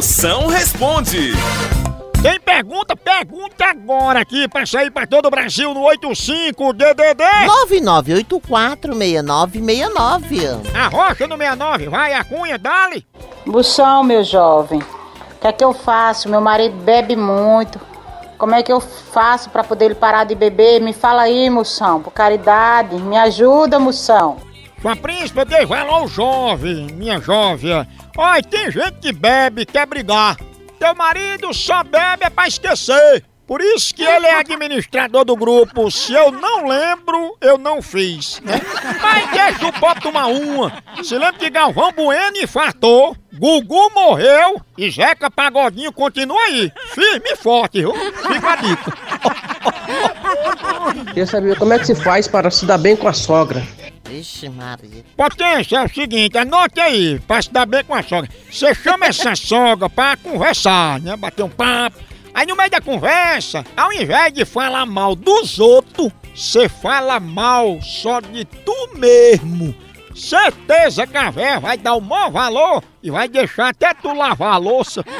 Moção responde. Tem pergunta? Pergunta agora aqui pra sair pra todo o Brasil no 85-DDD. 99846969. A rocha no 69, vai a cunha, dale. Bução, meu jovem, o que é que eu faço? Meu marido bebe muito. Como é que eu faço para poder ele parar de beber? Me fala aí, moção, por caridade. Me ajuda, moção. Sua príncipe, dei valor ao jovem, minha jovem. Olha, tem gente que bebe, quer brigar. Teu marido só bebe é pra esquecer. Por isso que ele é administrador do grupo. Se eu não lembro, eu não fiz. Né? Mas deixa o pop tomar uma. Se lembra que Galvão Bueno infartou, Gugu morreu e Zeca Pagodinho continua aí. Firme e forte, viu? Fica a dica. Queria saber como é que se faz para se dar bem com a sogra. Vixe, Maria. Potência é o seguinte, anote aí, pra se dar bem com a sogra. Você chama essa sogra pra conversar, né? Bater um papo. Aí no meio da conversa, ao invés de falar mal dos outros, você fala mal só de tu mesmo. Certeza que a véia vai dar o maior valor e vai deixar até tu lavar a louça.